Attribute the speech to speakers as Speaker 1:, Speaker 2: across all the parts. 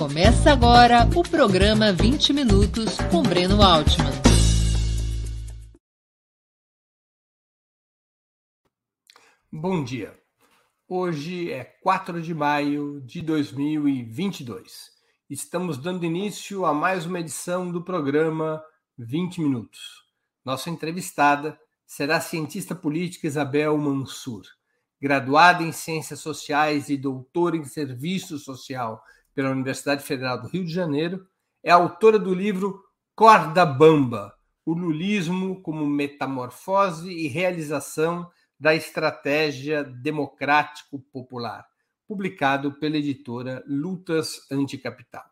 Speaker 1: Começa agora o programa 20 Minutos com Breno Altman.
Speaker 2: Bom dia. Hoje é 4 de maio de 2022. Estamos dando início a mais uma edição do programa 20 Minutos. Nossa entrevistada será a cientista política Isabel Mansur, graduada em Ciências Sociais e doutora em Serviço Social pela Universidade Federal do Rio de Janeiro, é autora do livro Corda Bamba, o lulismo como metamorfose e realização da estratégia democrático-popular, publicado pela editora Lutas Anticapital.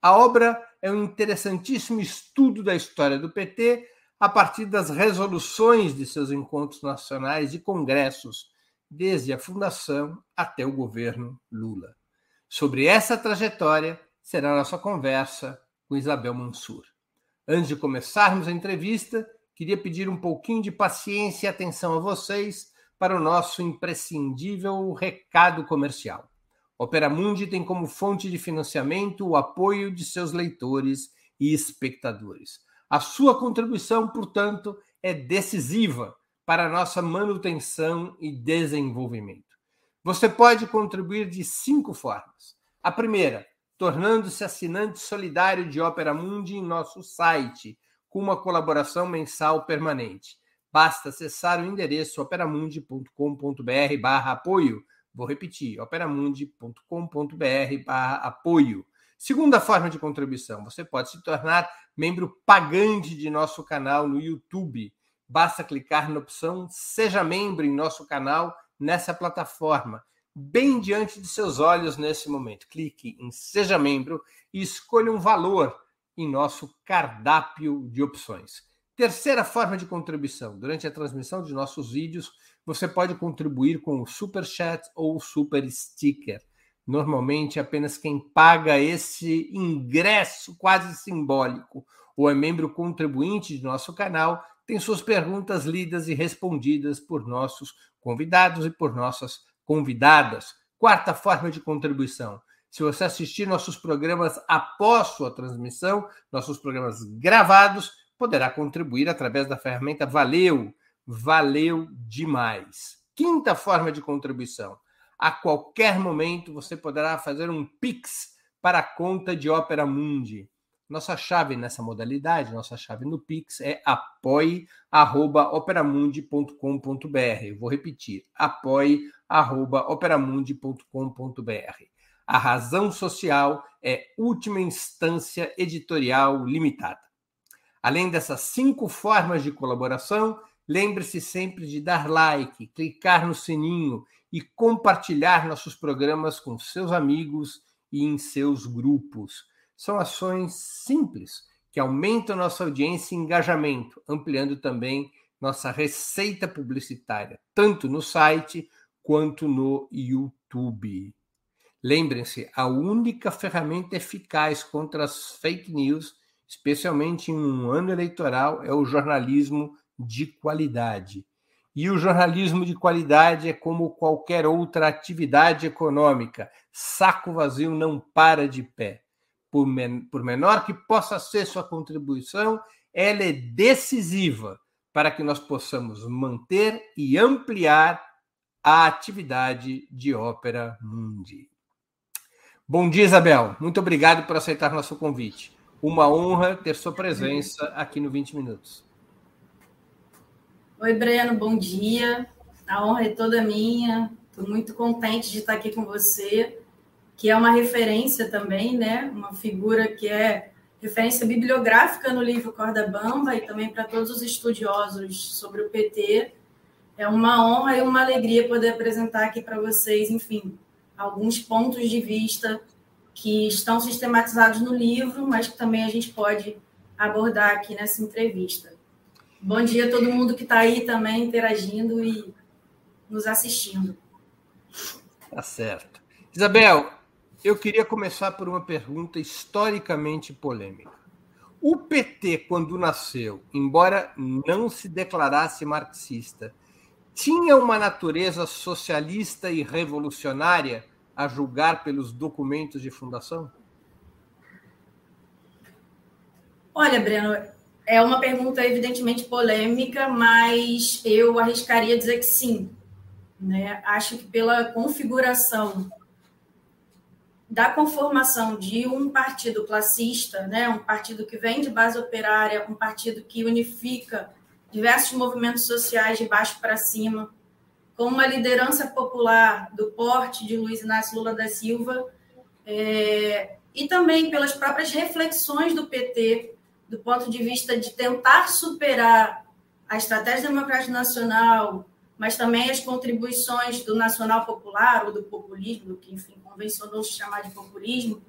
Speaker 2: A obra é um interessantíssimo estudo da história do PT a partir das resoluções de seus encontros nacionais e congressos, desde a fundação até o governo Lula. Sobre essa trajetória será a nossa conversa com Isabel Mansur. Antes de começarmos a entrevista, queria pedir um pouquinho de paciência e atenção a vocês para o nosso imprescindível recado comercial. Opera Mundi tem como fonte de financiamento o apoio de seus leitores e espectadores. A sua contribuição, portanto, é decisiva para a nossa manutenção e desenvolvimento. Você pode contribuir de cinco formas. A primeira, tornando-se assinante solidário de Opera Mundi em nosso site, com uma colaboração mensal permanente. Basta acessar o endereço operamundi.com.br barra apoio. Vou repetir, operamundi.com.br barra apoio. Segunda forma de contribuição, você pode se tornar membro pagante de nosso canal no YouTube. Basta clicar na opção Seja Membro em nosso canal nessa plataforma, bem diante de seus olhos nesse momento. Clique em Seja Membro e escolha um valor em nosso cardápio de opções. Terceira forma de contribuição: durante a transmissão de nossos vídeos, você pode contribuir com o Super Chat ou o Super Sticker. Normalmente, apenas quem paga esse ingresso quase simbólico ou é membro contribuinte de nosso canal tem suas perguntas lidas e respondidas por nossos convidados e por nossas convidadas. Quarta forma de contribuição. Se você assistir nossos programas após sua transmissão, nossos programas gravados, poderá contribuir através da ferramenta Valeu. Valeu demais. Quinta forma de contribuição. A qualquer momento você poderá fazer um Pix para a conta de Opera Mundi. Nossa chave nessa modalidade, nossa chave no Pix é apoie.operamundi.com.br. Vou repetir, apoie.operamundi.com.br. A razão social é última instância editorial limitada. Além dessas cinco formas de colaboração, lembre-se sempre de dar like, clicar no sininho e compartilhar nossos programas com seus amigos e em seus grupos são ações simples que aumentam nossa audiência e engajamento, ampliando também nossa receita publicitária, tanto no site quanto no YouTube. Lembrem-se, a única ferramenta eficaz contra as fake news, especialmente em um ano eleitoral, é o jornalismo de qualidade. E o jornalismo de qualidade é como qualquer outra atividade econômica: saco vazio não para de pé por, men por menor que possa ser sua contribuição, ela é decisiva para que nós possamos manter e ampliar a atividade de Ópera Mundi. Bom dia, Isabel. Muito obrigado por aceitar nosso convite. Uma honra ter sua presença aqui no 20 Minutos.
Speaker 3: Oi, Breno, bom dia. A honra é toda minha. Estou muito contente de estar aqui com você que é uma referência também, né? Uma figura que é referência bibliográfica no livro Corda Bamba e também para todos os estudiosos sobre o PT. É uma honra e uma alegria poder apresentar aqui para vocês, enfim, alguns pontos de vista que estão sistematizados no livro, mas que também a gente pode abordar aqui nessa entrevista. Bom dia a todo mundo que está aí também interagindo e nos assistindo.
Speaker 2: Tá certo. Isabel, eu queria começar por uma pergunta historicamente polêmica. O PT, quando nasceu, embora não se declarasse marxista, tinha uma natureza socialista e revolucionária a julgar pelos documentos de fundação?
Speaker 3: Olha, Breno, é uma pergunta evidentemente polêmica, mas eu arriscaria dizer que sim. Né? Acho que pela configuração da conformação de um partido classista, né, um partido que vem de base operária, um partido que unifica diversos movimentos sociais de baixo para cima, com uma liderança popular do porte de Luiz Inácio Lula da Silva, é, e também pelas próprias reflexões do PT, do ponto de vista de tentar superar a estratégia democrática nacional, mas também as contribuições do nacional popular ou do populismo, que enfim convencionou se chamar de populismo,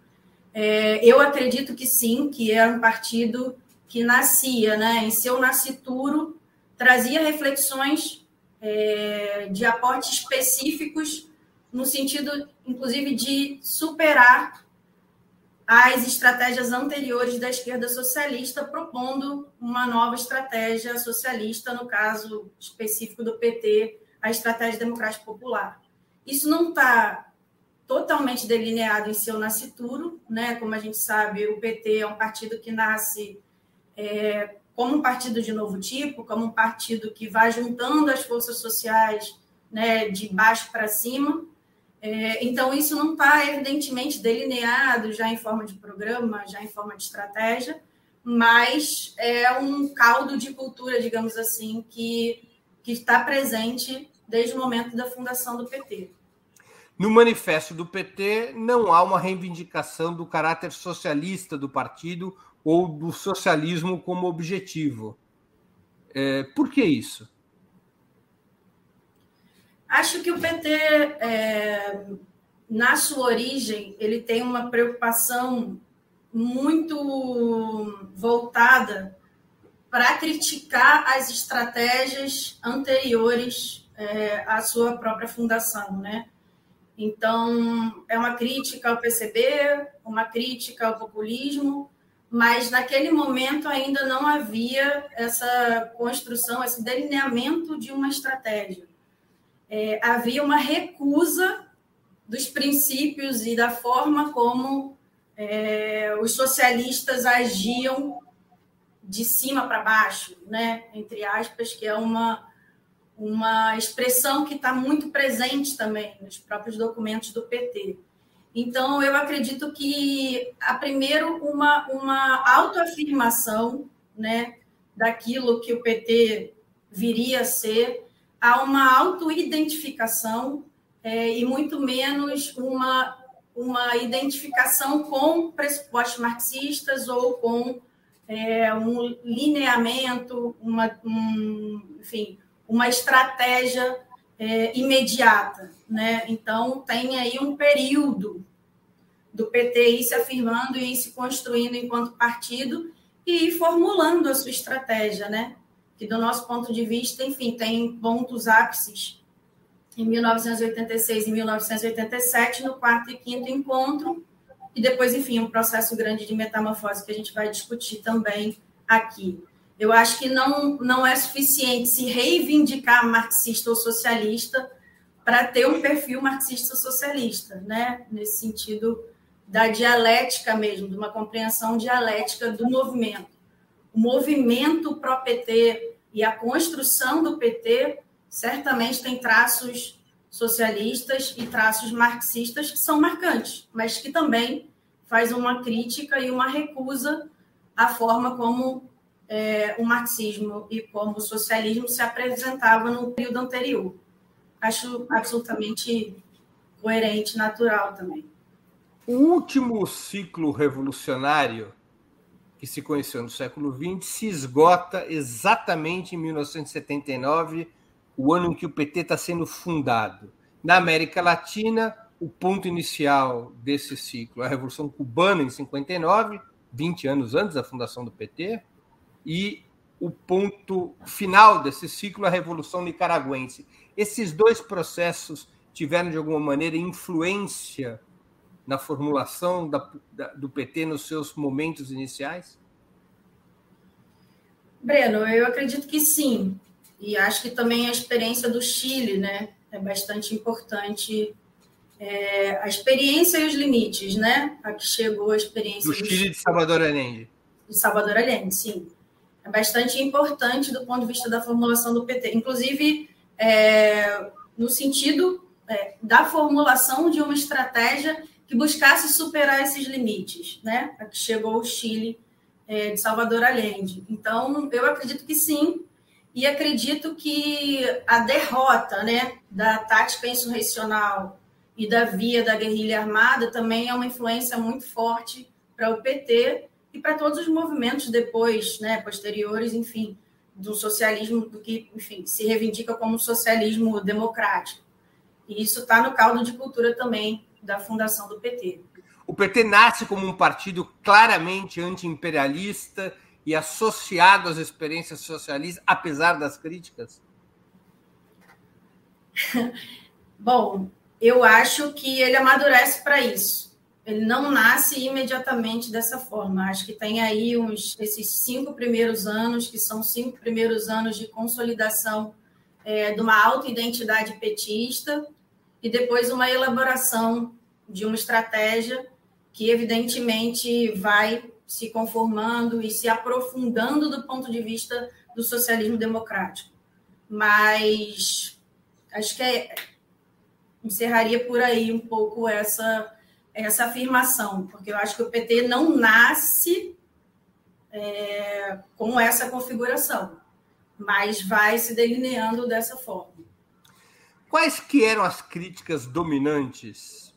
Speaker 3: é, eu acredito que sim, que era um partido que nascia, né, em seu nascituro, trazia reflexões é, de aportes específicos no sentido, inclusive, de superar as estratégias anteriores da esquerda socialista, propondo uma nova estratégia socialista, no caso específico do PT, a estratégia democrática popular. Isso não está totalmente delineado em seu nascituro, né? Como a gente sabe, o PT é um partido que nasce é, como um partido de novo tipo, como um partido que vai juntando as forças sociais, né, de baixo para cima, é, então, isso não está evidentemente delineado já em forma de programa, já em forma de estratégia, mas é um caldo de cultura, digamos assim, que, que está presente desde o momento da fundação do PT.
Speaker 2: No manifesto do PT, não há uma reivindicação do caráter socialista do partido ou do socialismo como objetivo. É, por que isso?
Speaker 3: Acho que o PT, é, na sua origem, ele tem uma preocupação muito voltada para criticar as estratégias anteriores é, à sua própria fundação, né? Então, é uma crítica ao PCB, uma crítica ao populismo, mas naquele momento ainda não havia essa construção, esse delineamento de uma estratégia é, havia uma recusa dos princípios e da forma como é, os socialistas agiam de cima para baixo, né? entre aspas, que é uma, uma expressão que está muito presente também nos próprios documentos do PT. Então, eu acredito que, a primeiro, uma, uma autoafirmação né, daquilo que o PT viria a ser, há uma autoidentificação é, e muito menos uma, uma identificação com pressupostos marxistas ou com é, um lineamento, uma, um, enfim, uma estratégia é, imediata. Né? Então, tem aí um período do PT ir se afirmando e se construindo enquanto partido e formulando a sua estratégia, né? que, do nosso ponto de vista, enfim, tem pontos ápices em 1986 e 1987, no quarto e quinto encontro, e depois, enfim, um processo grande de metamorfose que a gente vai discutir também aqui. Eu acho que não, não é suficiente se reivindicar marxista ou socialista para ter um perfil marxista-socialista, né? nesse sentido da dialética mesmo, de uma compreensão dialética do movimento o movimento pró-PT e a construção do PT certamente tem traços socialistas e traços marxistas que são marcantes, mas que também faz uma crítica e uma recusa à forma como é, o marxismo e como o socialismo se apresentava no período anterior. Acho absolutamente coerente, natural também.
Speaker 2: O último ciclo revolucionário que se conheceu no século XX, se esgota exatamente em 1979, o ano em que o PT está sendo fundado. Na América Latina, o ponto inicial desse ciclo é a Revolução Cubana, em 59, 20 anos antes da fundação do PT, e o ponto final desse ciclo é a Revolução Nicaragüense. Esses dois processos tiveram, de alguma maneira, influência na formulação da, da, do PT nos seus momentos iniciais?
Speaker 3: Breno, eu acredito que sim. E acho que também a experiência do Chile né, é bastante importante. É, a experiência e os limites, né? A que chegou a experiência
Speaker 2: do, do Chile de Salvador Allende.
Speaker 3: de Salvador Allende, sim. É bastante importante do ponto de vista da formulação do PT. Inclusive, é, no sentido é, da formulação de uma estratégia que buscasse superar esses limites, né? A que chegou o Chile é, de Salvador Allende. Então, eu acredito que sim, e acredito que a derrota, né, da tática insurrecional e da via da guerrilha armada também é uma influência muito forte para o PT e para todos os movimentos depois, né, posteriores, enfim, do socialismo, do que, enfim, se reivindica como socialismo democrático. E isso está no caldo de cultura também da fundação do PT.
Speaker 2: O PT nasce como um partido claramente anti-imperialista e associado às experiências socialistas, apesar das críticas?
Speaker 3: Bom, eu acho que ele amadurece para isso. Ele não nasce imediatamente dessa forma. Acho que tem aí uns esses cinco primeiros anos, que são cinco primeiros anos de consolidação é, de uma autoidentidade petista e depois uma elaboração de uma estratégia que, evidentemente, vai se conformando e se aprofundando do ponto de vista do socialismo democrático. Mas acho que é, encerraria por aí um pouco essa, essa afirmação, porque eu acho que o PT não nasce é, com essa configuração, mas vai se delineando dessa forma.
Speaker 2: Quais que eram as críticas dominantes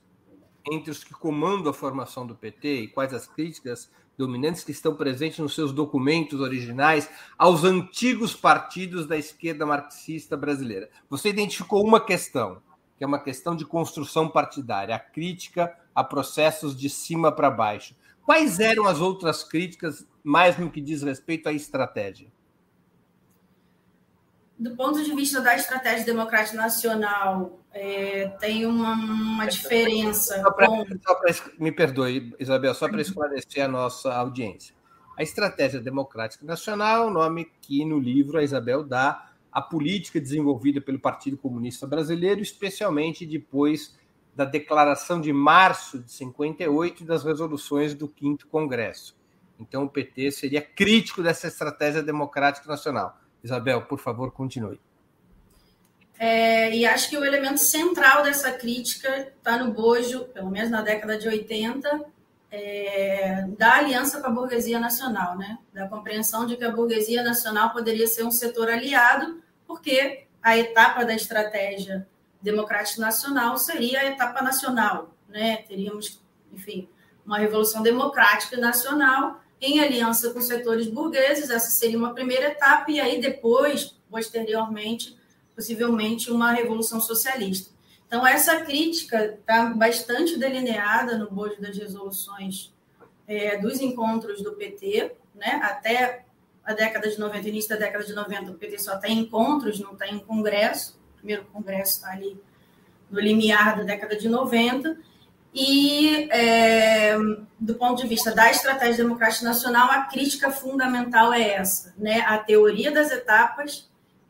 Speaker 2: entre os que comandam a formação do PT e quais as críticas dominantes que estão presentes nos seus documentos originais aos antigos partidos da esquerda marxista brasileira? Você identificou uma questão, que é uma questão de construção partidária, a crítica a processos de cima para baixo. Quais eram as outras críticas, mais no que diz respeito à estratégia?
Speaker 3: do ponto de vista da estratégia democrática nacional, é, tem uma, uma diferença. Só pra, com...
Speaker 2: só pra, me perdoe, Isabel, só para esclarecer a nossa audiência. A estratégia democrática nacional, o nome que no livro a Isabel dá à política desenvolvida pelo Partido Comunista Brasileiro, especialmente depois da declaração de março de 58 e das resoluções do 5 Congresso. Então, o PT seria crítico dessa estratégia democrática nacional. Isabel, por favor, continue.
Speaker 3: É, e acho que o elemento central dessa crítica está no bojo, pelo menos na década de 80, é, da aliança com a burguesia nacional, né? da compreensão de que a burguesia nacional poderia ser um setor aliado, porque a etapa da estratégia democrática nacional seria a etapa nacional. Né? Teríamos, enfim, uma revolução democrática nacional em aliança com setores burgueses, essa seria uma primeira etapa, e aí depois, posteriormente, possivelmente uma revolução socialista. Então, essa crítica está bastante delineada no bojo das resoluções é, dos encontros do PT, né? até a década de 90, início da década de 90, o PT só tem encontros, não tem congresso, primeiro congresso está ali no limiar da década de 90, e, é, do ponto de vista da estratégia democrática nacional, a crítica fundamental é essa, né? a teoria das etapas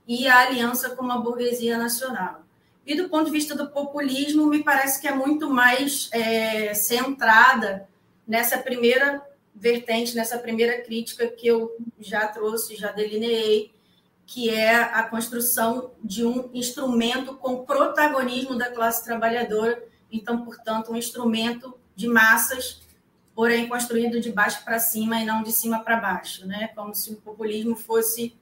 Speaker 3: e a aliança com a burguesia nacional. E do ponto de vista do populismo, me parece que é muito mais é, centrada nessa primeira vertente, nessa primeira crítica que eu já trouxe, já delineei, que é a construção de um instrumento com protagonismo da classe trabalhadora então, portanto, um instrumento de massas, porém construído de baixo para cima e não de cima para baixo, né? Como se o populismo fosse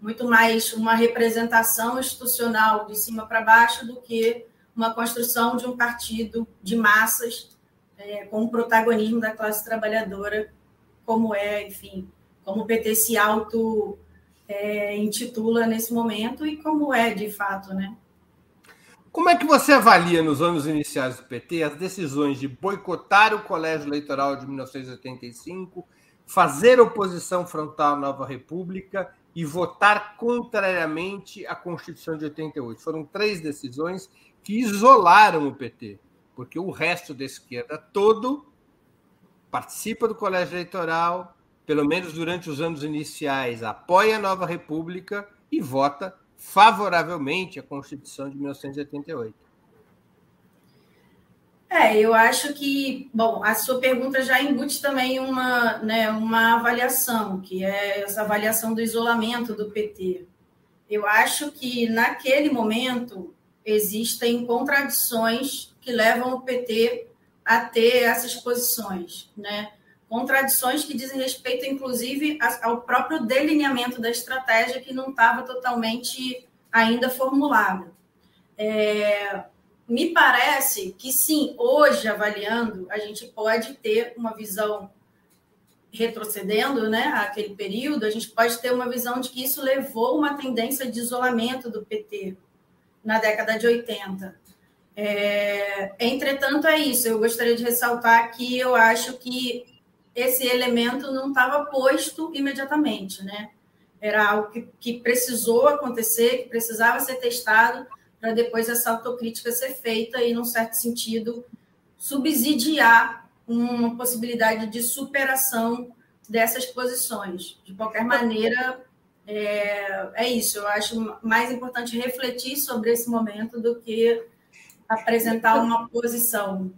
Speaker 3: muito mais uma representação institucional de cima para baixo do que uma construção de um partido de massas é, com o protagonismo da classe trabalhadora, como é, enfim, como o PT se auto é, intitula nesse momento e como é de fato, né?
Speaker 2: Como é que você avalia nos anos iniciais do PT as decisões de boicotar o colégio eleitoral de 1985, fazer oposição frontal à nova república e votar contrariamente à Constituição de 88? Foram três decisões que isolaram o PT, porque o resto da esquerda todo participa do colégio eleitoral, pelo menos durante os anos iniciais, apoia a nova república e vota favoravelmente à Constituição de 1988.
Speaker 3: É, eu acho que, bom, a sua pergunta já embute também uma, né, uma avaliação, que é essa avaliação do isolamento do PT. Eu acho que naquele momento existem contradições que levam o PT a ter essas posições, né? Contradições que dizem respeito, inclusive, ao próprio delineamento da estratégia que não estava totalmente ainda formulada. É, me parece que sim, hoje avaliando, a gente pode ter uma visão retrocedendo, né, aquele período, a gente pode ter uma visão de que isso levou uma tendência de isolamento do PT na década de 80. É, entretanto, é isso. Eu gostaria de ressaltar que eu acho que esse elemento não estava posto imediatamente, né? Era algo que, que precisou acontecer, que precisava ser testado para depois essa autocrítica ser feita e, num certo sentido, subsidiar uma possibilidade de superação dessas posições. De qualquer maneira, é, é isso. Eu acho mais importante refletir sobre esse momento do que apresentar uma posição.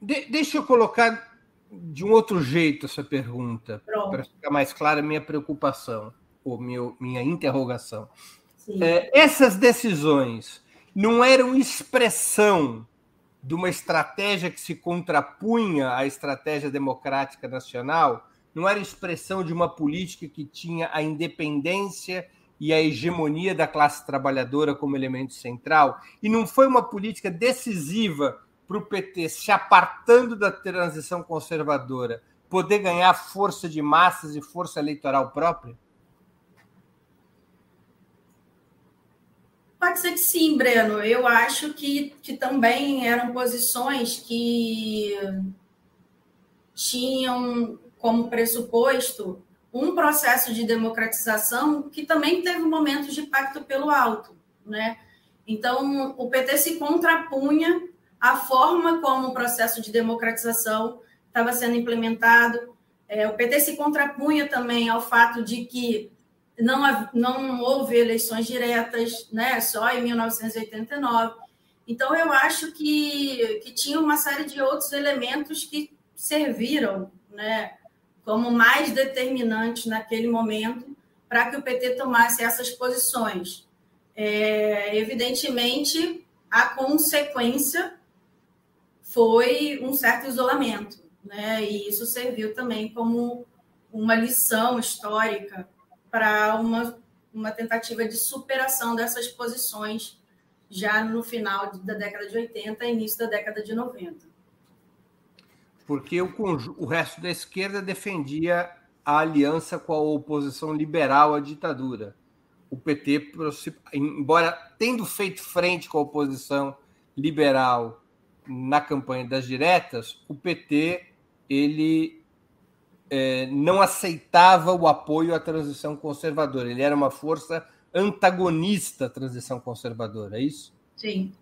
Speaker 2: De, deixa eu colocar de um outro jeito essa pergunta, para ficar mais clara a minha preocupação, ou meu, minha interrogação. É, essas decisões não eram expressão de uma estratégia que se contrapunha à estratégia democrática nacional, não era expressão de uma política que tinha a independência e a hegemonia da classe trabalhadora como elemento central, e não foi uma política decisiva para o PT se apartando da transição conservadora poder ganhar força de massas e força eleitoral própria?
Speaker 3: Pode ser que sim, Breno. Eu acho que, que também eram posições que tinham como pressuposto um processo de democratização que também teve momentos de pacto pelo alto, né? Então, o PT se contrapunha à forma como o processo de democratização estava sendo implementado. É, o PT se contrapunha também ao fato de que não, não houve eleições diretas, né, só em 1989. Então, eu acho que, que tinha uma série de outros elementos que serviram né, como mais determinantes naquele momento para que o PT tomasse essas posições. É, evidentemente, a consequência foi um certo isolamento, né? e isso serviu também como uma lição histórica para uma, uma tentativa de superação dessas posições já no final da década de 80 e início da década de 90.
Speaker 2: Porque o, o resto da esquerda defendia a aliança com a oposição liberal à ditadura. O PT, embora tendo feito frente com a oposição liberal na campanha das diretas, o PT ele é, não aceitava o apoio à transição conservadora. Ele era uma força antagonista à transição conservadora, é isso?
Speaker 3: Sim,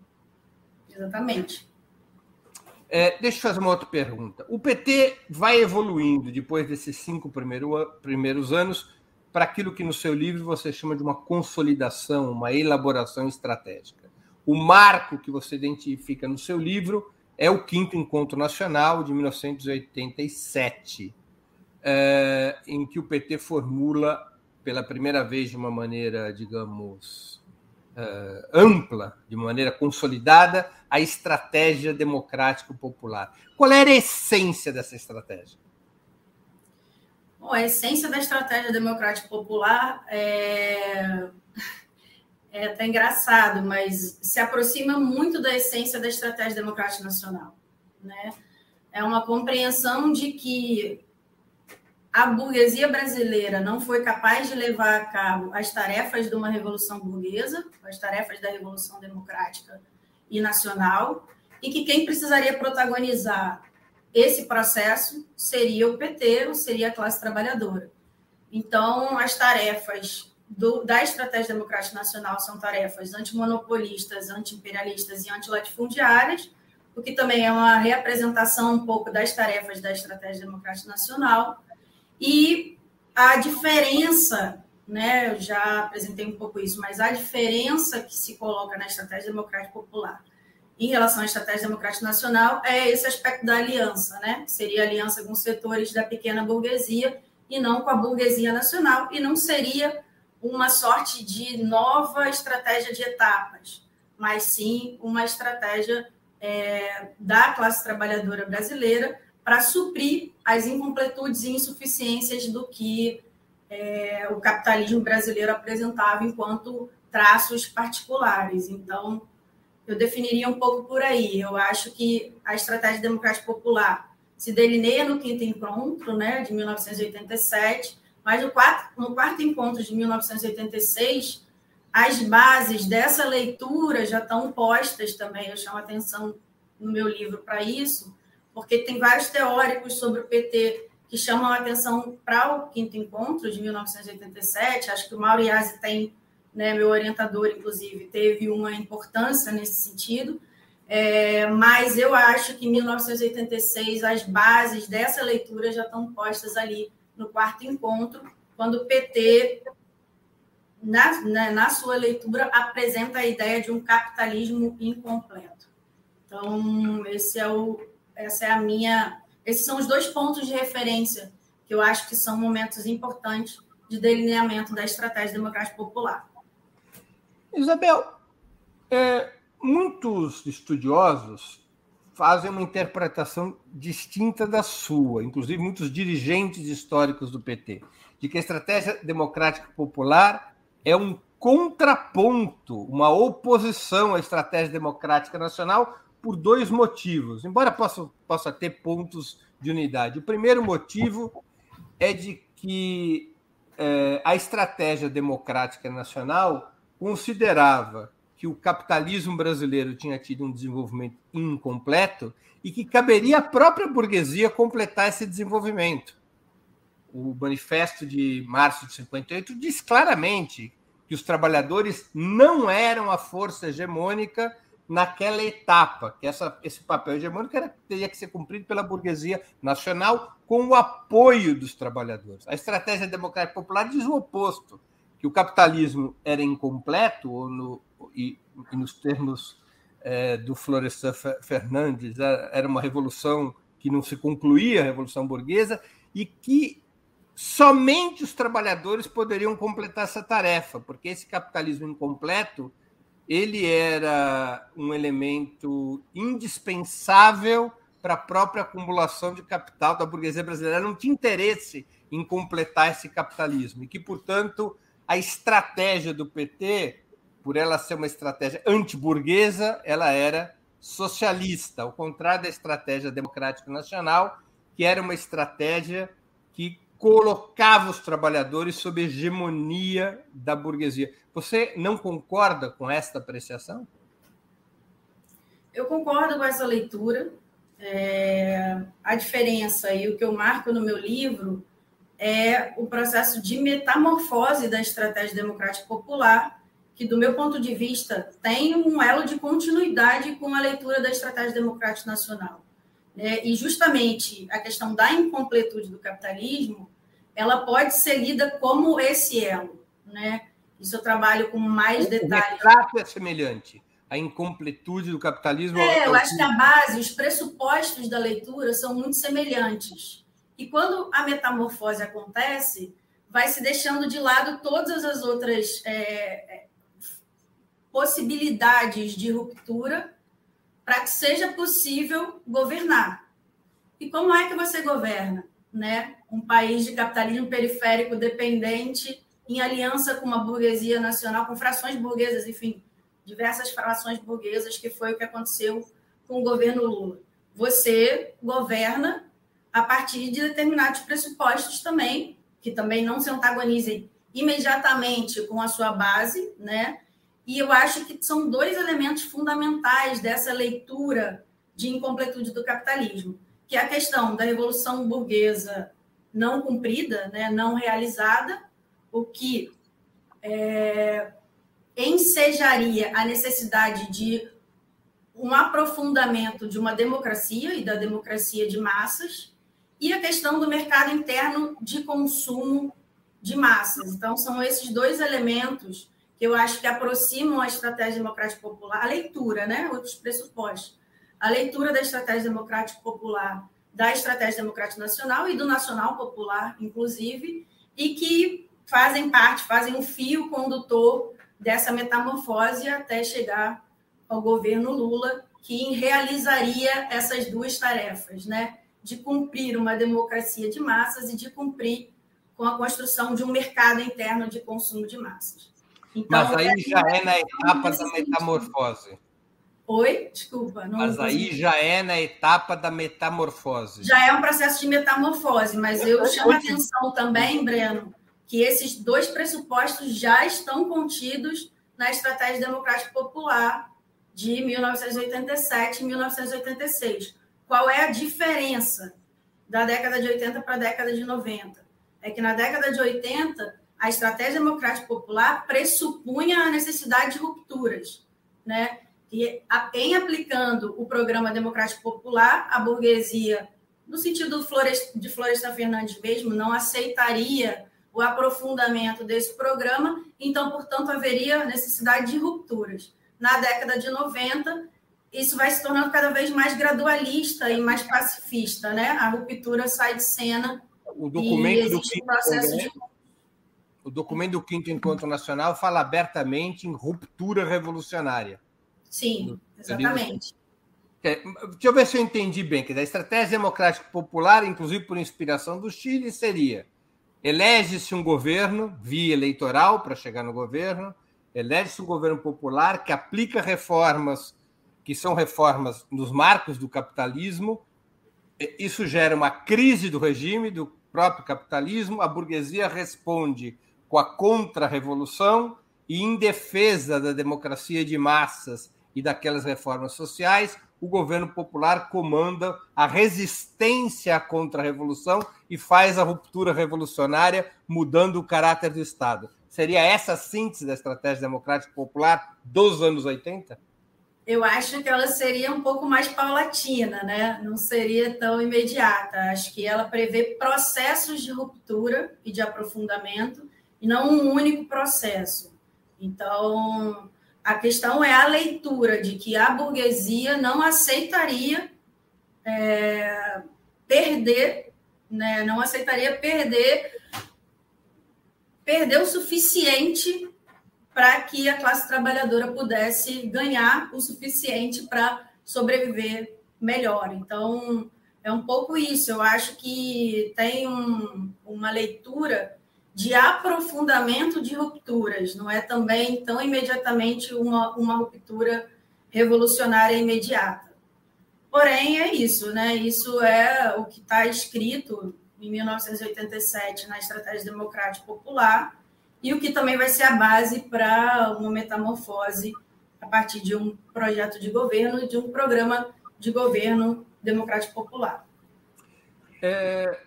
Speaker 3: exatamente.
Speaker 2: É, deixa eu fazer uma outra pergunta. O PT vai evoluindo depois desses cinco primeiro, primeiros anos para aquilo que no seu livro você chama de uma consolidação, uma elaboração estratégica. O marco que você identifica no seu livro é o quinto encontro nacional de 1987 é, em que o PT formula pela primeira vez de uma maneira, digamos, é, ampla, de maneira consolidada, a estratégia democrático popular. Qual era a essência dessa estratégia?
Speaker 3: Bom, a essência da estratégia democrática popular é... é até engraçado, mas se aproxima muito da essência da estratégia democrática nacional. Né? É uma compreensão de que a burguesia brasileira não foi capaz de levar a cabo as tarefas de uma revolução burguesa, as tarefas da revolução democrática e nacional, e que quem precisaria protagonizar esse processo seria o PT, ou seria a classe trabalhadora. Então, as tarefas do, da estratégia democrática nacional são tarefas antimonopolistas, antiimperialistas e antilatifundiárias, o que também é uma reapresentação um pouco das tarefas da estratégia democrática nacional, e a diferença, né, eu já apresentei um pouco isso, mas a diferença que se coloca na estratégia democrática popular em relação à estratégia democrática nacional é esse aspecto da aliança, né? Seria aliança com setores da pequena burguesia e não com a burguesia nacional, e não seria uma sorte de nova estratégia de etapas, mas sim uma estratégia é, da classe trabalhadora brasileira para suprir as incompletudes e insuficiências do que é, o capitalismo brasileiro apresentava enquanto traços particulares. Então, eu definiria um pouco por aí. Eu acho que a estratégia democrática popular se delineia no quinto encontro, né, de 1987, mas no quarto, no quarto encontro de 1986, as bases dessa leitura já estão postas também. Eu chamo atenção no meu livro para isso, porque tem vários teóricos sobre o PT que chamam a atenção para o quinto encontro de 1987. Acho que o Mauro Iazzi tem né, meu orientador, inclusive, teve uma importância nesse sentido. É, mas eu acho que em 1986 as bases dessa leitura já estão postas ali no quarto encontro, quando o PT, na, na, na sua leitura, apresenta a ideia de um capitalismo incompleto. Então, esse é o, essa é a minha, esses são os dois pontos de referência que eu acho que são momentos importantes de delineamento da estratégia democrática popular.
Speaker 2: Isabel, é, muitos estudiosos fazem uma interpretação distinta da sua, inclusive muitos dirigentes históricos do PT, de que a estratégia democrática popular é um contraponto, uma oposição à estratégia democrática nacional por dois motivos, embora possa, possa ter pontos de unidade. O primeiro motivo é de que é, a estratégia democrática nacional considerava que o capitalismo brasileiro tinha tido um desenvolvimento incompleto e que caberia à própria burguesia completar esse desenvolvimento. O manifesto de março de 58 diz claramente que os trabalhadores não eram a força hegemônica naquela etapa, que essa, esse papel hegemônico era, teria que ser cumprido pela burguesia nacional com o apoio dos trabalhadores. A estratégia democrática popular diz o oposto que o capitalismo era incompleto, ou no, e, e nos termos é, do Florestan Fernandes, é, era uma revolução que não se concluía, a revolução burguesa, e que somente os trabalhadores poderiam completar essa tarefa, porque esse capitalismo incompleto ele era um elemento indispensável para a própria acumulação de capital da burguesia brasileira. Não tinha interesse em completar esse capitalismo e que, portanto, a estratégia do PT, por ela ser uma estratégia antiburguesa, ela era socialista, ao contrário da estratégia democrática nacional, que era uma estratégia que colocava os trabalhadores sob hegemonia da burguesia. Você não concorda com esta apreciação?
Speaker 3: Eu concordo com essa leitura. É, a diferença e o que eu marco no meu livro é o processo de metamorfose da estratégia democrática popular, que, do meu ponto de vista, tem um elo de continuidade com a leitura da estratégia democrática nacional. É, e justamente a questão da incompletude do capitalismo, ela pode ser lida como esse elo. Né? Isso eu trabalho com mais detalhes. O
Speaker 2: retrato é semelhante. A incompletude do capitalismo.
Speaker 3: É, é eu acho que a base, os pressupostos da leitura são muito semelhantes. E quando a metamorfose acontece, vai se deixando de lado todas as outras é possibilidades de ruptura para que seja possível governar. E como é que você governa? Né? Um país de capitalismo periférico dependente, em aliança com uma burguesia nacional, com frações burguesas, enfim, diversas frações burguesas, que foi o que aconteceu com o governo Lula. Você governa a partir de determinados pressupostos também, que também não se antagonizem imediatamente com a sua base, né? E eu acho que são dois elementos fundamentais dessa leitura de incompletude do capitalismo, que é a questão da revolução burguesa não cumprida, né, não realizada, o que é, ensejaria a necessidade de um aprofundamento de uma democracia e da democracia de massas, e a questão do mercado interno de consumo de massas. Então, são esses dois elementos que eu acho que aproximam a estratégia democrática popular, a leitura, né? Outros pressupostos. A leitura da estratégia democrática popular, da estratégia democrática nacional e do nacional popular, inclusive, e que fazem parte, fazem um fio condutor dessa metamorfose até chegar ao governo Lula, que realizaria essas duas tarefas, né? De cumprir uma democracia de massas e de cumprir com a construção de um mercado interno de consumo de massas.
Speaker 2: Então, Mas aí já é na etapa da metamorfose.
Speaker 3: Oi? Desculpa.
Speaker 2: mas aí já é na etapa da metamorfose.
Speaker 3: Já é um processo de metamorfose, mas eu chamo a atenção também, Breno, que esses dois pressupostos já estão contidos na Estratégia Democrática Popular de 1987 e 1986. Qual é a diferença da década de 80 para a década de 90? É que na década de 80 a estratégia democrática popular pressupunha a necessidade de rupturas, né? E em aplicando o programa democrático popular, a burguesia, no sentido de Florestan Fernandes mesmo, não aceitaria o aprofundamento desse programa, então, portanto, haveria necessidade de rupturas. Na década de 90, isso vai se tornando cada vez mais gradualista e mais pacifista, né? A ruptura sai de cena
Speaker 2: o documento do quinto processo de... o documento do quinto encontro nacional fala abertamente em ruptura revolucionária.
Speaker 3: Sim, exatamente.
Speaker 2: Deixa eu ver se eu entendi bem. Que a estratégia democrática popular, inclusive por inspiração do Chile, seria elege-se um governo via eleitoral para chegar no governo, elege-se um governo popular que aplica reformas que são reformas nos marcos do capitalismo. Isso gera uma crise do regime, do próprio capitalismo. A burguesia responde com a contra-revolução e, em defesa da democracia de massas e daquelas reformas sociais, o governo popular comanda a resistência à contra-revolução e faz a ruptura revolucionária, mudando o caráter do Estado. Seria essa a síntese da estratégia democrática popular dos anos 80?
Speaker 3: Eu acho que ela seria um pouco mais paulatina, né? não seria tão imediata. Acho que ela prevê processos de ruptura e de aprofundamento, e não um único processo. Então, a questão é a leitura de que a burguesia não aceitaria é, perder, né, não aceitaria perder, perder o suficiente para que a classe trabalhadora pudesse ganhar o suficiente para sobreviver melhor. Então, é um pouco isso. Eu acho que tem um, uma leitura de aprofundamento de rupturas, não é também tão imediatamente uma, uma ruptura revolucionária imediata. Porém, é isso, né? Isso é o que está escrito em 1987 na Estratégia Democrática Popular e o que também vai ser a base para uma metamorfose a partir de um projeto de governo, de um programa de governo democrático popular.
Speaker 2: É,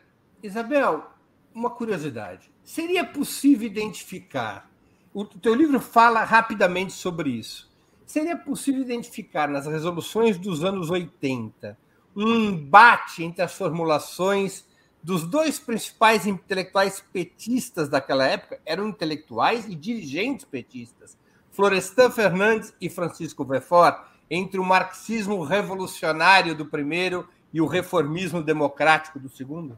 Speaker 2: Isabel, uma curiosidade. Seria possível identificar? O teu livro fala rapidamente sobre isso. Seria possível identificar nas resoluções dos anos 80 um embate entre as formulações dos dois principais intelectuais petistas daquela época? Eram intelectuais e dirigentes petistas, Florestan Fernandes e Francisco Vefort, entre o marxismo revolucionário do primeiro e o reformismo democrático do segundo?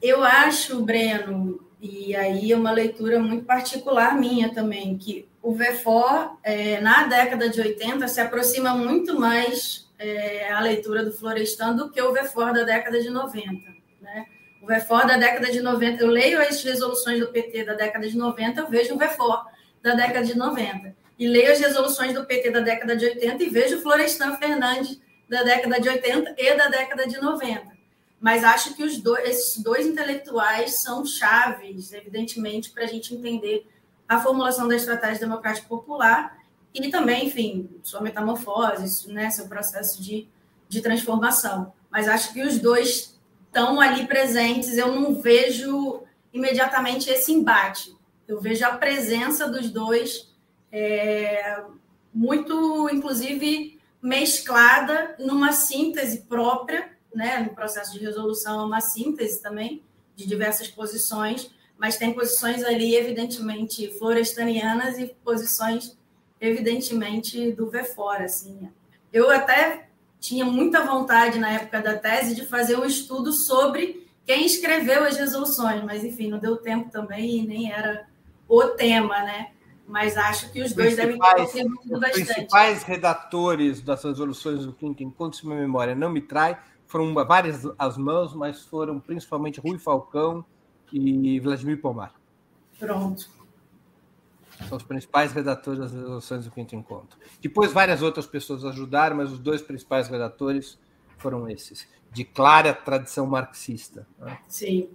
Speaker 3: Eu acho, Breno, e aí é uma leitura muito particular minha também, que o VFOR, é, na década de 80, se aproxima muito mais é, à leitura do Florestan do que o VFOR da década de 90. Né? O VFOR da década de 90, eu leio as resoluções do PT da década de 90, eu vejo o VFOR da década de 90. E leio as resoluções do PT da década de 80 e vejo o Florestan Fernandes da década de 80 e da década de 90 mas acho que os dois, esses dois intelectuais são chaves, evidentemente, para a gente entender a formulação da estratégia democrática popular e também, enfim, sua metamorfose, né, seu processo de, de transformação. Mas acho que os dois estão ali presentes, eu não vejo imediatamente esse embate. Eu vejo a presença dos dois é, muito, inclusive, mesclada numa síntese própria né, no processo de resolução, é uma síntese também de diversas posições, mas tem posições ali, evidentemente, florestanianas e posições, evidentemente, do VFOR. Assim. Eu até tinha muita vontade, na época da tese, de fazer um estudo sobre quem escreveu as resoluções, mas, enfim, não deu tempo também e nem era o tema, né? Mas acho que os, os dois devem ter contribuído bastante.
Speaker 2: Os principais redatores das resoluções do quinto se minha memória não me trai, foram várias as mãos, mas foram principalmente Rui Falcão e Vladimir Pomar.
Speaker 3: Pronto.
Speaker 2: São os principais redatores das resoluções do quinto encontro. Depois várias outras pessoas ajudaram, mas os dois principais redatores foram esses, de clara tradição marxista.
Speaker 3: Né? Sim.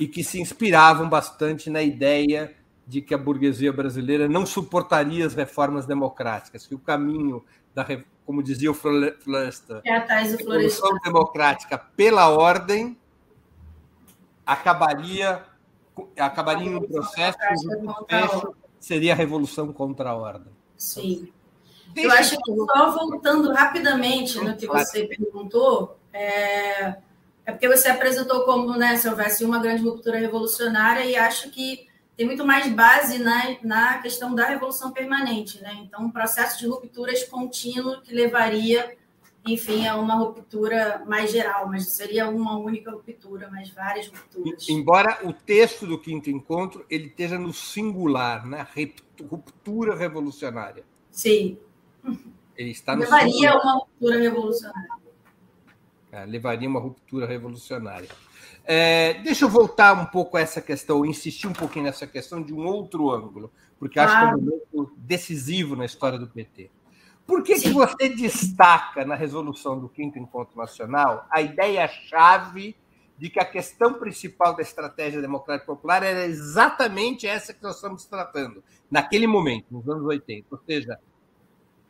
Speaker 2: E que se inspiravam bastante na ideia de que a burguesia brasileira não suportaria as reformas democráticas, que o caminho da como dizia o Floresta,
Speaker 3: é a Revolução
Speaker 2: Democrática pela ordem acabaria acabaria em um processo que seria a revolução contra a ordem.
Speaker 3: Sim. Eu acho que só voltando rapidamente no que você perguntou, é, é porque você apresentou como né, se houvesse uma grande ruptura revolucionária e acho que tem muito mais base na, na questão da revolução permanente, né? Então, um processo de rupturas contínuo que levaria, enfim, a uma ruptura mais geral, mas seria uma única ruptura, mas várias rupturas.
Speaker 2: Embora o texto do quinto encontro ele esteja no singular, né? Ruptura revolucionária.
Speaker 3: Sim.
Speaker 2: Ele está no
Speaker 3: levaria singular. uma ruptura revolucionária.
Speaker 2: É, levaria uma ruptura revolucionária. É, deixa eu voltar um pouco a essa questão, insistir um pouquinho nessa questão de um outro ângulo, porque acho ah. que é um momento decisivo na história do PT. Por que, que você destaca na resolução do Quinto Encontro Nacional a ideia-chave de que a questão principal da estratégia democrática popular era exatamente essa que nós estamos tratando, naquele momento, nos anos 80? Ou seja,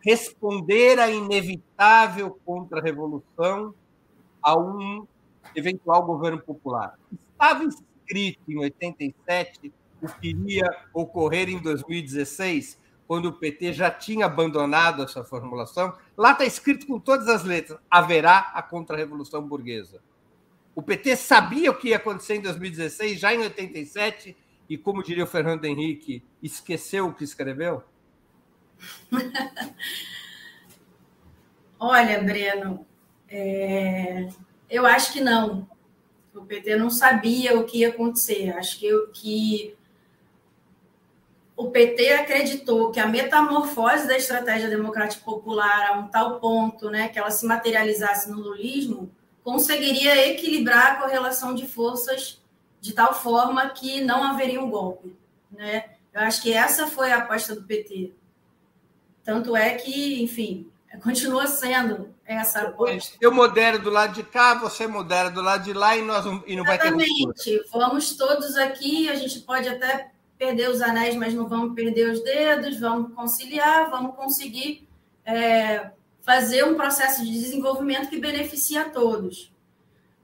Speaker 2: responder à inevitável contra-revolução a um eventual governo popular. Estava escrito em 87 o que iria ocorrer em 2016, quando o PT já tinha abandonado essa formulação. Lá está escrito com todas as letras: haverá a contra-revolução burguesa. O PT sabia o que ia acontecer em 2016, já em 87, e, como diria o Fernando Henrique, esqueceu o que escreveu?
Speaker 3: Olha, Breno, é... Eu acho que não. O PT não sabia o que ia acontecer. Acho que, que o PT acreditou que a metamorfose da estratégia democrática popular a um tal ponto, né, que ela se materializasse no lulismo, conseguiria equilibrar a correlação de forças de tal forma que não haveria um golpe, né? Eu acho que essa foi a aposta do PT. Tanto é que, enfim, continua sendo essa aposta.
Speaker 2: Eu modero do lado de cá, você modera do lado de lá e, nós, e não vai ter
Speaker 3: Exatamente. Vamos todos aqui, a gente pode até perder os anéis, mas não vamos perder os dedos, vamos conciliar, vamos conseguir é, fazer um processo de desenvolvimento que beneficie a todos.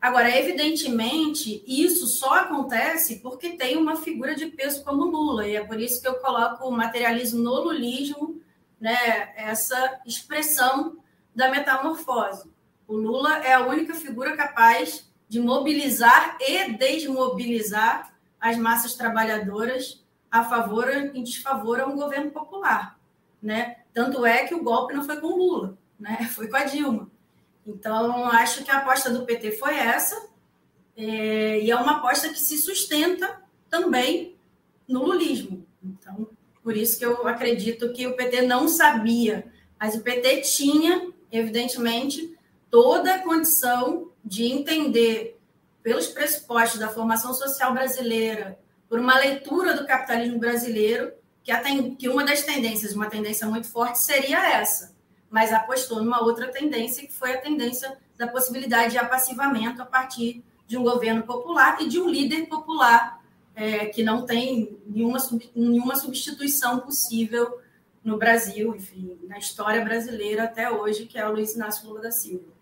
Speaker 3: Agora, evidentemente, isso só acontece porque tem uma figura de peso como Lula, e é por isso que eu coloco o materialismo no lulismo né, essa expressão da metamorfose. O Lula é a única figura capaz de mobilizar e desmobilizar as massas trabalhadoras a favor e desfavor a um governo popular, né? Tanto é que o golpe não foi com Lula, né? Foi com a Dilma. Então, acho que a aposta do PT foi essa, é, e é uma aposta que se sustenta também no lulismo. Então, por isso que eu acredito que o PT não sabia, mas o PT tinha, evidentemente, toda a condição de entender, pelos pressupostos da formação social brasileira, por uma leitura do capitalismo brasileiro, que, que uma das tendências, uma tendência muito forte, seria essa, mas apostou numa outra tendência, que foi a tendência da possibilidade de apassivamento a partir de um governo popular e de um líder popular é, que não tem nenhuma, nenhuma substituição possível no Brasil, enfim, na história brasileira até hoje, que é o Luiz Inácio Lula da Silva.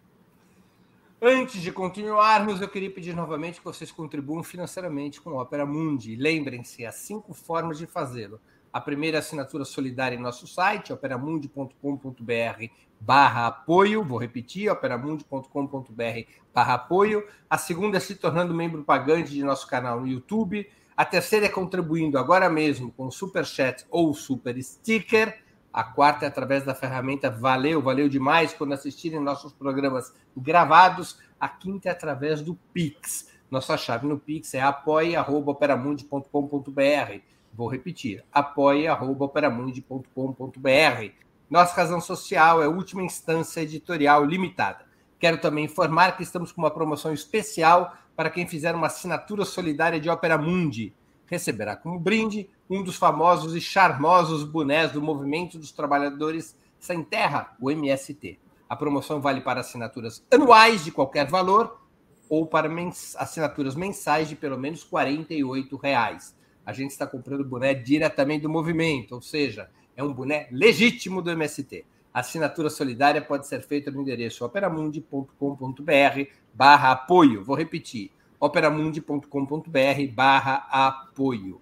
Speaker 2: Antes de continuarmos, eu queria pedir novamente que vocês contribuam financeiramente com o Opera Mundi. Lembrem-se, há cinco formas de fazê-lo. A primeira é assinatura solidária em nosso site, operamundi.com.br barra apoio, vou repetir, operamundi.com.br barra apoio. A segunda é se tornando membro pagante de nosso canal no YouTube. A terceira é contribuindo agora mesmo com super chat ou super sticker. A quarta é através da ferramenta Valeu, valeu demais quando assistirem nossos programas gravados. A quinta é através do Pix. Nossa chave no Pix é apoia.operamundi.com.br. Vou repetir, apoia.operamundi.com.br. Nossa razão social é última instância editorial limitada. Quero também informar que estamos com uma promoção especial para quem fizer uma assinatura solidária de Opera Mundi. Receberá como brinde um dos famosos e charmosos bonés do Movimento dos Trabalhadores Sem Terra, o MST. A promoção vale para assinaturas anuais de qualquer valor ou para mens assinaturas mensais de pelo menos 48 reais. A gente está comprando boné diretamente do movimento, ou seja, é um boné legítimo do MST. Assinatura solidária pode ser feita no endereço operamundi.com.br barra apoio. Vou repetir, operamundi.com.br barra apoio.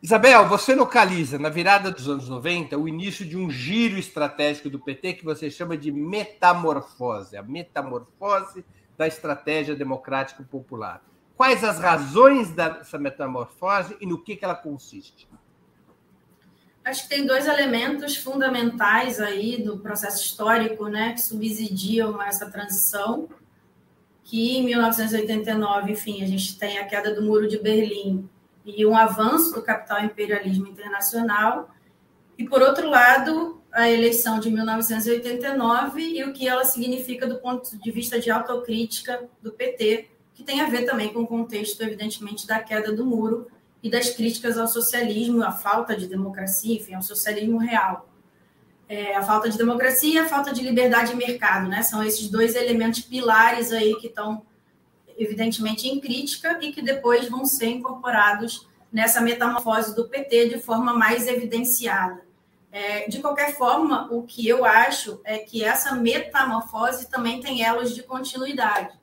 Speaker 2: Isabel, você localiza na virada dos anos 90 o início de um giro estratégico do PT que você chama de metamorfose, a metamorfose da estratégia democrática popular. Quais as razões dessa metamorfose e no que, que ela consiste?
Speaker 3: Acho que tem dois elementos fundamentais aí do processo histórico, né, que subsidiam essa transição, que em 1989, enfim, a gente tem a queda do Muro de Berlim e um avanço do capital imperialismo internacional, e, por outro lado, a eleição de 1989 e o que ela significa do ponto de vista de autocrítica do PT, que tem a ver também com o contexto, evidentemente, da queda do muro e das críticas ao socialismo, à falta de democracia, enfim, ao socialismo real. É, a falta de democracia e a falta de liberdade de mercado, né? São esses dois elementos pilares aí que estão evidentemente em crítica e que depois vão ser incorporados nessa metamorfose do PT de forma mais evidenciada. É, de qualquer forma, o que eu acho é que essa metamorfose também tem elos de continuidade.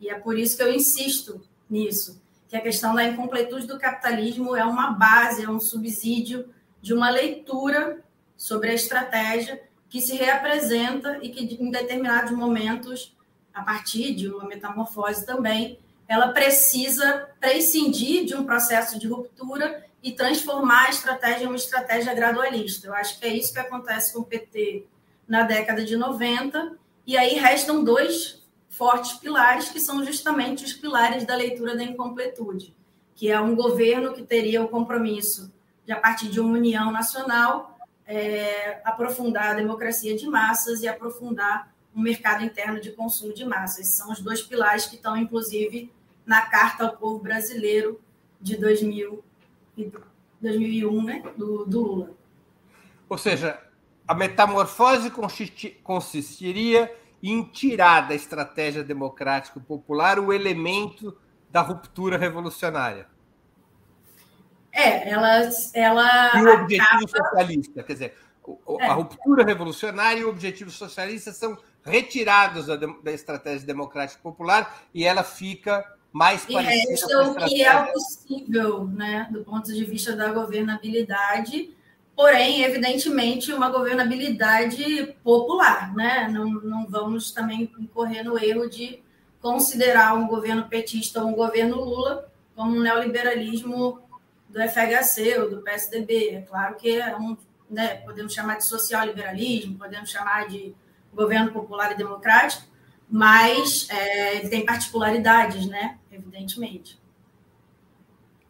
Speaker 3: E é por isso que eu insisto nisso, que a questão da incompletude do capitalismo é uma base, é um subsídio de uma leitura sobre a estratégia que se reapresenta e que, em determinados momentos, a partir de uma metamorfose também, ela precisa prescindir de um processo de ruptura e transformar a estratégia em uma estratégia gradualista. Eu acho que é isso que acontece com o PT na década de 90, e aí restam dois fortes pilares, que são justamente os pilares da leitura da incompletude, que é um governo que teria o compromisso de, a partir de uma união nacional, é, aprofundar a democracia de massas e aprofundar um mercado interno de consumo de massas. São os dois pilares que estão, inclusive, na Carta ao Povo Brasileiro de 2000 e 2001, né, do, do Lula.
Speaker 2: Ou seja, a metamorfose consistiria em tirar da estratégia democrática popular o elemento da ruptura revolucionária.
Speaker 3: É, ela. ela
Speaker 2: e o objetivo acaba... socialista, quer dizer, a é. ruptura revolucionária e o objetivo socialista são retirados da, da estratégia democrática popular e ela fica mais
Speaker 3: e parecida com o que é possível, né, do ponto de vista da governabilidade porém, evidentemente, uma governabilidade popular, né? Não, não vamos também incorrer no erro de considerar um governo petista ou um governo Lula como um neoliberalismo do FHC ou do PSDB. É claro que é um, né, podemos chamar de social-liberalismo, podemos chamar de governo popular e democrático, mas é, tem particularidades, né? Evidentemente.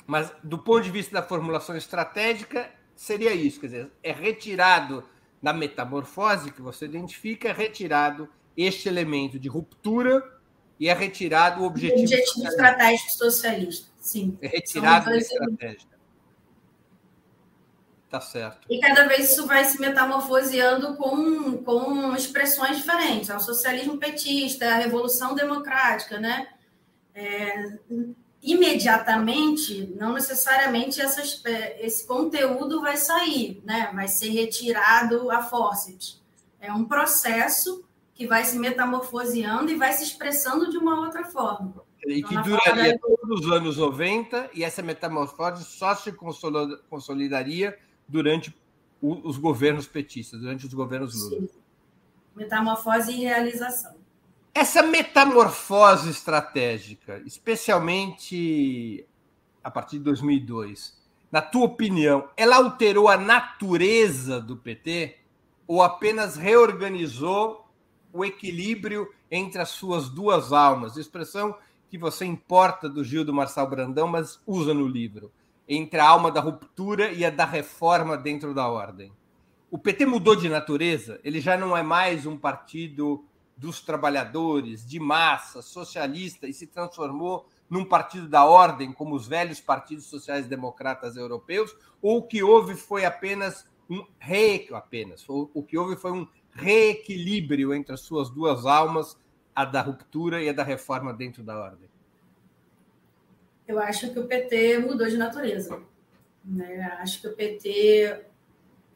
Speaker 2: Mas, do ponto de vista da formulação estratégica, seria isso, quer dizer, é retirado na metamorfose que você identifica, é retirado este elemento de ruptura e é retirado o objetivo,
Speaker 3: o objetivo estratégico socialista. Sim.
Speaker 2: É retirado da estratégia. Tá certo.
Speaker 3: E cada vez isso vai se metamorfoseando com, com expressões diferentes. É o socialismo petista, é a revolução democrática, né? É, imediatamente, não necessariamente essas, é, esse conteúdo vai sair, né? vai ser retirado a forceps. É um processo que vai se metamorfoseando e vai se expressando de uma outra forma.
Speaker 2: E que então, duraria da... todos os anos 90, e essa metamorfose só se consolidaria durante os governos petistas, durante os governos Lula. Sim.
Speaker 3: Metamorfose e realização.
Speaker 2: Essa metamorfose estratégica, especialmente a partir de 2002, na tua opinião, ela alterou a natureza do PT ou apenas reorganizou o equilíbrio entre as suas duas almas? Expressão que você importa do Gil do Marçal Brandão, mas usa no livro. Entre a alma da ruptura e a da reforma dentro da ordem. O PT mudou de natureza, ele já não é mais um partido dos trabalhadores, de massa, socialista, e se transformou num partido da ordem, como os velhos partidos sociais-democratas europeus, ou o que houve foi apenas um re... apenas, o que houve foi um reequilíbrio entre as suas duas almas, a da ruptura e a da reforma dentro da ordem?
Speaker 3: Eu acho que o PT mudou de natureza. Né? Acho que o PT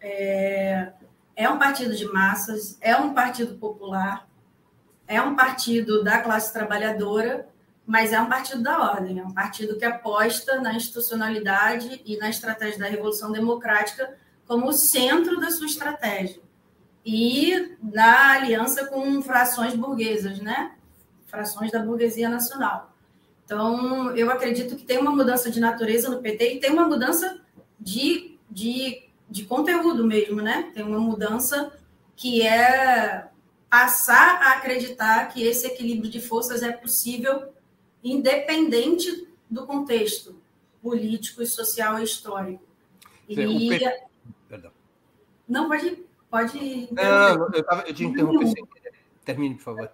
Speaker 3: é, é um partido de massas, é um partido popular, é um partido da classe trabalhadora, mas é um partido da ordem, é um partido que aposta na institucionalidade e na estratégia da Revolução Democrática como o centro da sua estratégia. E na aliança com frações burguesas, né? Frações da burguesia nacional. Então, eu acredito que tem uma mudança de natureza no PT e tem uma mudança de, de, de conteúdo mesmo, né? Tem uma mudança que é passar a acreditar que esse equilíbrio de forças é possível independente do contexto político, social e histórico. E... P... Perdão. Não, pode, pode.
Speaker 2: Não, não, eu, tava, eu te interrompi sem Termine, por favor.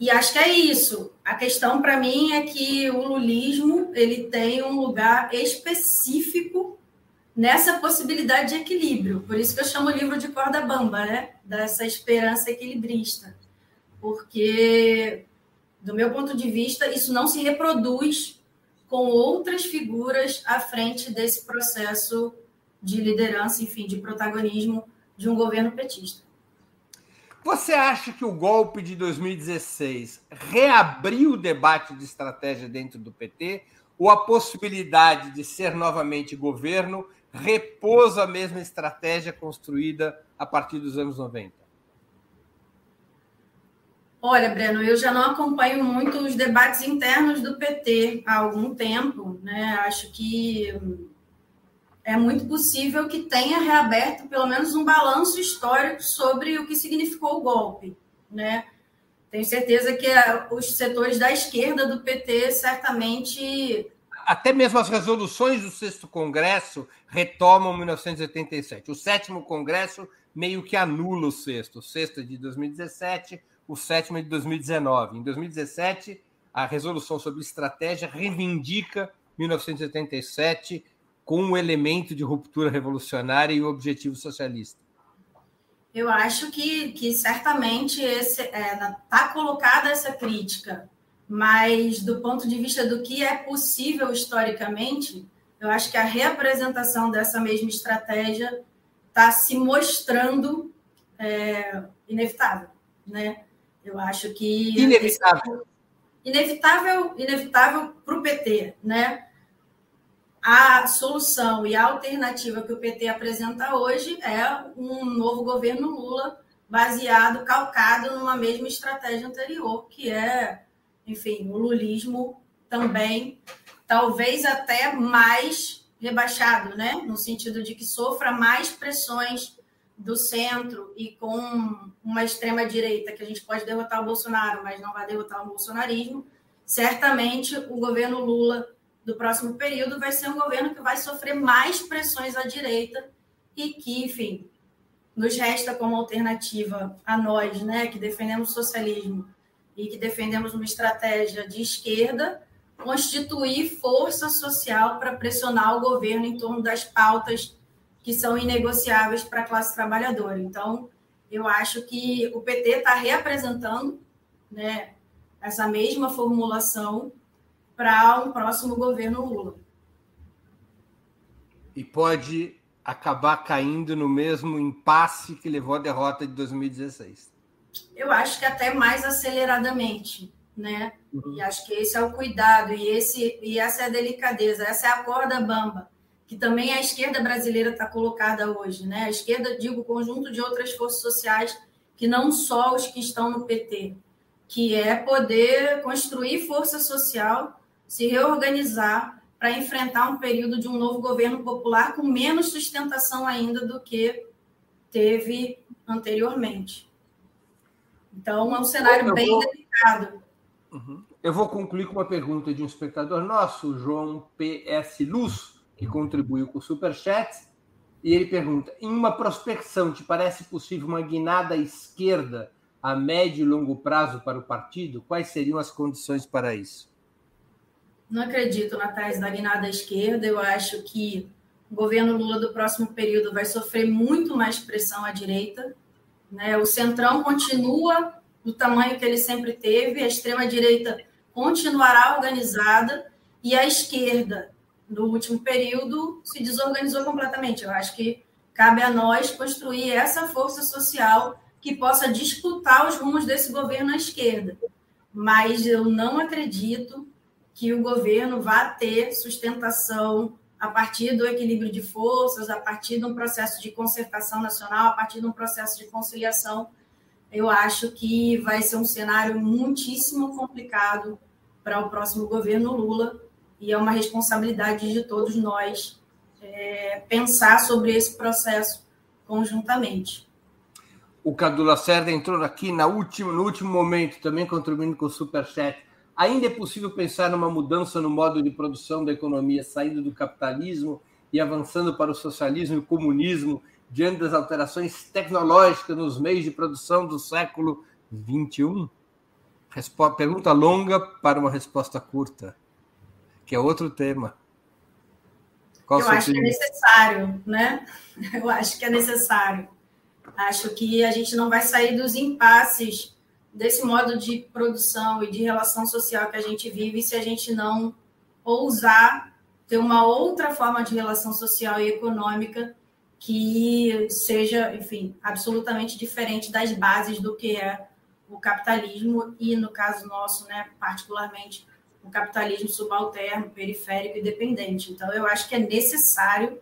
Speaker 3: E acho que é isso. A questão para mim é que o lulismo ele tem um lugar específico nessa possibilidade de equilíbrio. Por isso que eu chamo o livro de corda bamba, né? Dessa esperança equilibrista. Porque do meu ponto de vista, isso não se reproduz com outras figuras à frente desse processo de liderança, enfim, de protagonismo de um governo petista.
Speaker 2: Você acha que o golpe de 2016 reabriu o debate de estratégia dentro do PT ou a possibilidade de ser novamente governo repôs a mesma estratégia construída a partir dos anos 90?
Speaker 3: Olha, Breno, eu já não acompanho muito os debates internos do PT há algum tempo, né? Acho que é muito possível que tenha reaberto pelo menos um balanço histórico sobre o que significou o golpe, né? Tenho certeza que os setores da esquerda do PT certamente
Speaker 2: até mesmo as resoluções do sexto congresso retomam 1987. O sétimo congresso meio que anula o sexto. O sexto é de 2017, o sétimo é de 2019. Em 2017, a resolução sobre estratégia reivindica 1987 com um elemento de ruptura revolucionária e o objetivo socialista.
Speaker 3: Eu acho que, que certamente está é, tá colocada essa crítica, mas do ponto de vista do que é possível historicamente, eu acho que a reapresentação dessa mesma estratégia está se mostrando é, inevitável, né? Eu acho que.
Speaker 2: Inevitável.
Speaker 3: Inevitável, inevitável para o PT, né? A solução e a alternativa que o PT apresenta hoje é um novo governo Lula baseado, calcado numa mesma estratégia anterior, que é, enfim, o lulismo também, talvez até mais rebaixado, né? No sentido de que sofra mais pressões do centro e com uma extrema direita que a gente pode derrotar o Bolsonaro, mas não vai derrotar o bolsonarismo, certamente o governo Lula do próximo período vai ser um governo que vai sofrer mais pressões à direita e que, enfim, nos resta como alternativa a nós, né, que defendemos o socialismo e que defendemos uma estratégia de esquerda, constituir força social para pressionar o governo em torno das pautas que são inegociáveis para a classe trabalhadora. Então, eu acho que o PT está reapresentando né, essa mesma formulação para um próximo governo Lula.
Speaker 2: E pode acabar caindo no mesmo impasse que levou à derrota de 2016.
Speaker 3: Eu acho que até mais aceleradamente, né? Uhum. E acho que esse é o cuidado e esse e essa é a delicadeza, essa é a corda bamba que também a esquerda brasileira está colocada hoje, né? A esquerda, digo, conjunto de outras forças sociais que não só os que estão no PT, que é poder construir força social se reorganizar para enfrentar um período de um novo governo popular com menos sustentação ainda do que teve anteriormente. Então, é um cenário bem vou... delicado.
Speaker 2: Uhum. Eu vou concluir com uma pergunta de um espectador nosso, João P.S. Luz, que contribuiu com o Superchat. E ele pergunta: em uma prospecção, te parece possível uma guinada à esquerda a médio e longo prazo para o partido? Quais seriam as condições para isso?
Speaker 3: Não acredito na tese da guinada à esquerda. Eu acho que o governo Lula do próximo período vai sofrer muito mais pressão à direita. Né? O centrão continua do tamanho que ele sempre teve, a extrema-direita continuará organizada e a esquerda, no último período, se desorganizou completamente. Eu acho que cabe a nós construir essa força social que possa disputar os rumos desse governo à esquerda. Mas eu não acredito que o governo vá ter sustentação a partir do equilíbrio de forças, a partir de um processo de concertação nacional, a partir de um processo de conciliação. Eu acho que vai ser um cenário muitíssimo complicado para o próximo governo Lula e é uma responsabilidade de todos nós é, pensar sobre esse processo conjuntamente.
Speaker 2: O Cadu Lacerda entrou aqui na última, no último momento, também contribuindo com o Superchat. Ainda é possível pensar numa mudança no modo de produção da economia, saindo do capitalismo e avançando para o socialismo e o comunismo, diante das alterações tecnológicas nos meios de produção do século XXI? Pergunta longa para uma resposta curta, que é outro tema.
Speaker 3: Qual Eu acho que é necessário, né? Eu acho que é necessário. Acho que a gente não vai sair dos impasses desse modo de produção e de relação social que a gente vive se a gente não ousar ter uma outra forma de relação social e econômica que seja, enfim, absolutamente diferente das bases do que é o capitalismo e, no caso nosso, né, particularmente, o capitalismo subalterno, periférico e dependente. Então, eu acho que é necessário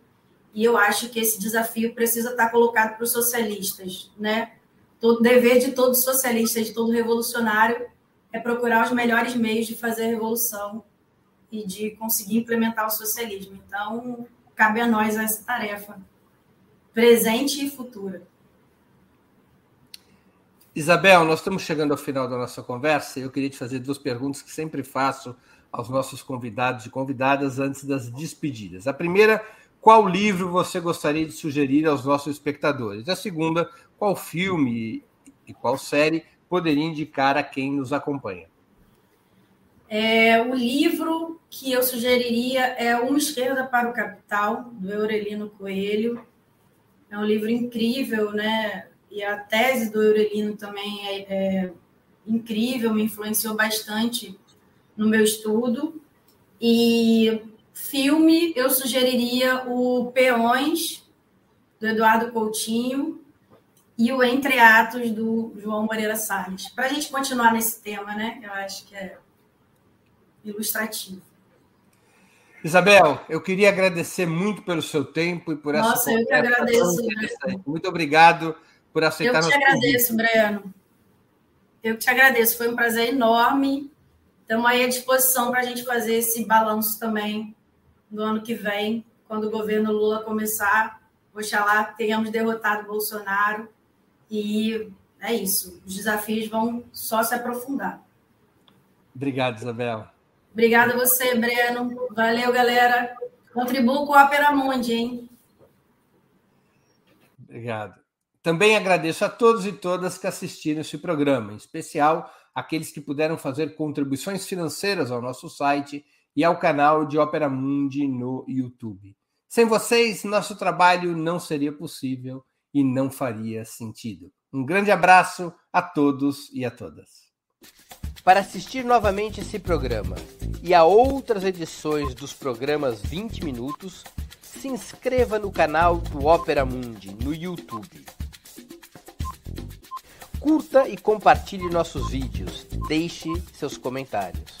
Speaker 3: e eu acho que esse desafio precisa estar colocado para os socialistas, né? Todo dever de todo socialista, de todo revolucionário, é procurar os melhores meios de fazer a revolução e de conseguir implementar o socialismo. Então, cabe a nós essa tarefa, presente e futura.
Speaker 2: Isabel, nós estamos chegando ao final da nossa conversa e eu queria te fazer duas perguntas que sempre faço aos nossos convidados e convidadas antes das despedidas. A primeira qual livro você gostaria de sugerir aos nossos espectadores? A segunda, qual filme e qual série poderia indicar a quem nos acompanha?
Speaker 3: É, o livro que eu sugeriria é Uma Esquerda para o Capital, do Aurelino Coelho. É um livro incrível, né? E a tese do Aurelino também é, é incrível, me influenciou bastante no meu estudo. E Filme, eu sugeriria o Peões, do Eduardo Coutinho, e o Entre Atos, do João Moreira Salles. Para a gente continuar nesse tema, né? Eu acho que é ilustrativo.
Speaker 2: Isabel, eu queria agradecer muito pelo seu tempo e por essa
Speaker 3: Nossa, eu que agradeço.
Speaker 2: Muito obrigado por aceitar
Speaker 3: Eu que te agradeço, convite. Breno. Eu que te agradeço. Foi um prazer enorme. Estamos aí à disposição para a gente fazer esse balanço também no ano que vem, quando o governo Lula começar, oxalá tenhamos derrotado Bolsonaro e é isso. Os desafios vão só se aprofundar.
Speaker 2: Obrigado, Isabel.
Speaker 3: Obrigada a você, Breno. Valeu, galera. Contribuo com a Opera Mundi, hein?
Speaker 2: Obrigado. Também agradeço a todos e todas que assistiram esse programa, em especial aqueles que puderam fazer contribuições financeiras ao nosso site e ao canal de Ópera Mundi no YouTube. Sem vocês, nosso trabalho não seria possível e não faria sentido. Um grande abraço a todos e a todas. Para assistir novamente esse programa e a outras edições dos programas 20 Minutos, se inscreva no canal do Ópera Mundi no YouTube. Curta e compartilhe nossos vídeos. Deixe seus comentários.